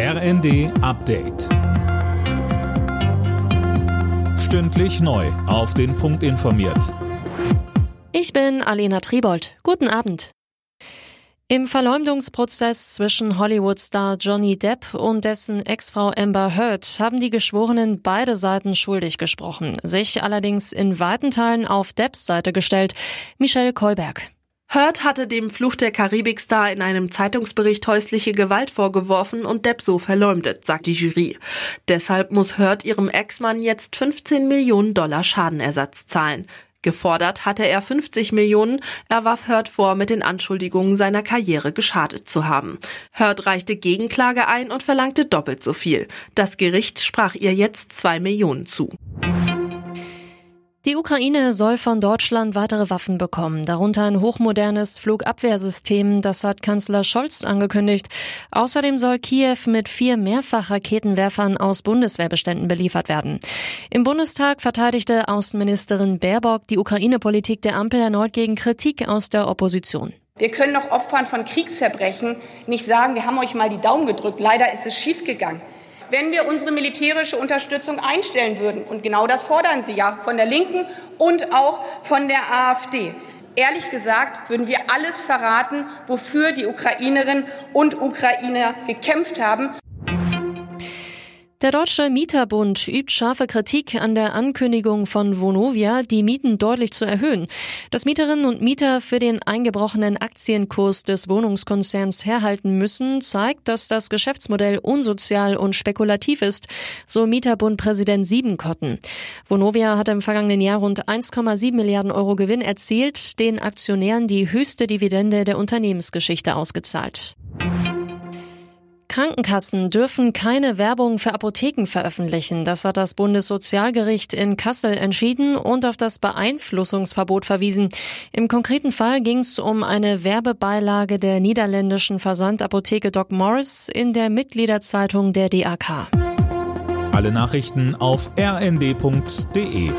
RND Update. Stündlich neu. Auf den Punkt informiert. Ich bin Alena Tribold. Guten Abend. Im Verleumdungsprozess zwischen Hollywood-Star Johnny Depp und dessen Ex-Frau Amber Heard haben die Geschworenen beide Seiten schuldig gesprochen, sich allerdings in weiten Teilen auf Depps Seite gestellt. Michelle Kolberg. Heard hatte dem Fluch der Karibikstar in einem Zeitungsbericht häusliche Gewalt vorgeworfen und Depp so verleumdet, sagt die Jury. Deshalb muss Heard ihrem Ex-Mann jetzt 15 Millionen Dollar Schadenersatz zahlen. Gefordert hatte er 50 Millionen, er warf Heard vor, mit den Anschuldigungen seiner Karriere geschadet zu haben. Heard reichte Gegenklage ein und verlangte doppelt so viel. Das Gericht sprach ihr jetzt zwei Millionen zu. Die Ukraine soll von Deutschland weitere Waffen bekommen, darunter ein hochmodernes Flugabwehrsystem, das hat Kanzler Scholz angekündigt. Außerdem soll Kiew mit vier Mehrfachraketenwerfern aus Bundeswehrbeständen beliefert werden. Im Bundestag verteidigte Außenministerin Baerbock die Ukraine-Politik der Ampel erneut gegen Kritik aus der Opposition. Wir können noch Opfern von Kriegsverbrechen nicht sagen, wir haben euch mal die Daumen gedrückt. Leider ist es schiefgegangen wenn wir unsere militärische Unterstützung einstellen würden. Und genau das fordern Sie ja von der Linken und auch von der AfD. Ehrlich gesagt würden wir alles verraten, wofür die Ukrainerinnen und Ukrainer gekämpft haben. Der Deutsche Mieterbund übt scharfe Kritik an der Ankündigung von Vonovia, die Mieten deutlich zu erhöhen. Dass Mieterinnen und Mieter für den eingebrochenen Aktienkurs des Wohnungskonzerns herhalten müssen, zeigt, dass das Geschäftsmodell unsozial und spekulativ ist, so Mieterbund-Präsident Siebenkotten. Vonovia hat im vergangenen Jahr rund 1,7 Milliarden Euro Gewinn erzielt, den Aktionären die höchste Dividende der Unternehmensgeschichte ausgezahlt. Krankenkassen dürfen keine Werbung für Apotheken veröffentlichen. Das hat das Bundessozialgericht in Kassel entschieden und auf das Beeinflussungsverbot verwiesen. Im konkreten Fall ging es um eine Werbebeilage der niederländischen Versandapotheke Doc Morris in der Mitgliederzeitung der DAK. Alle Nachrichten auf rnd.de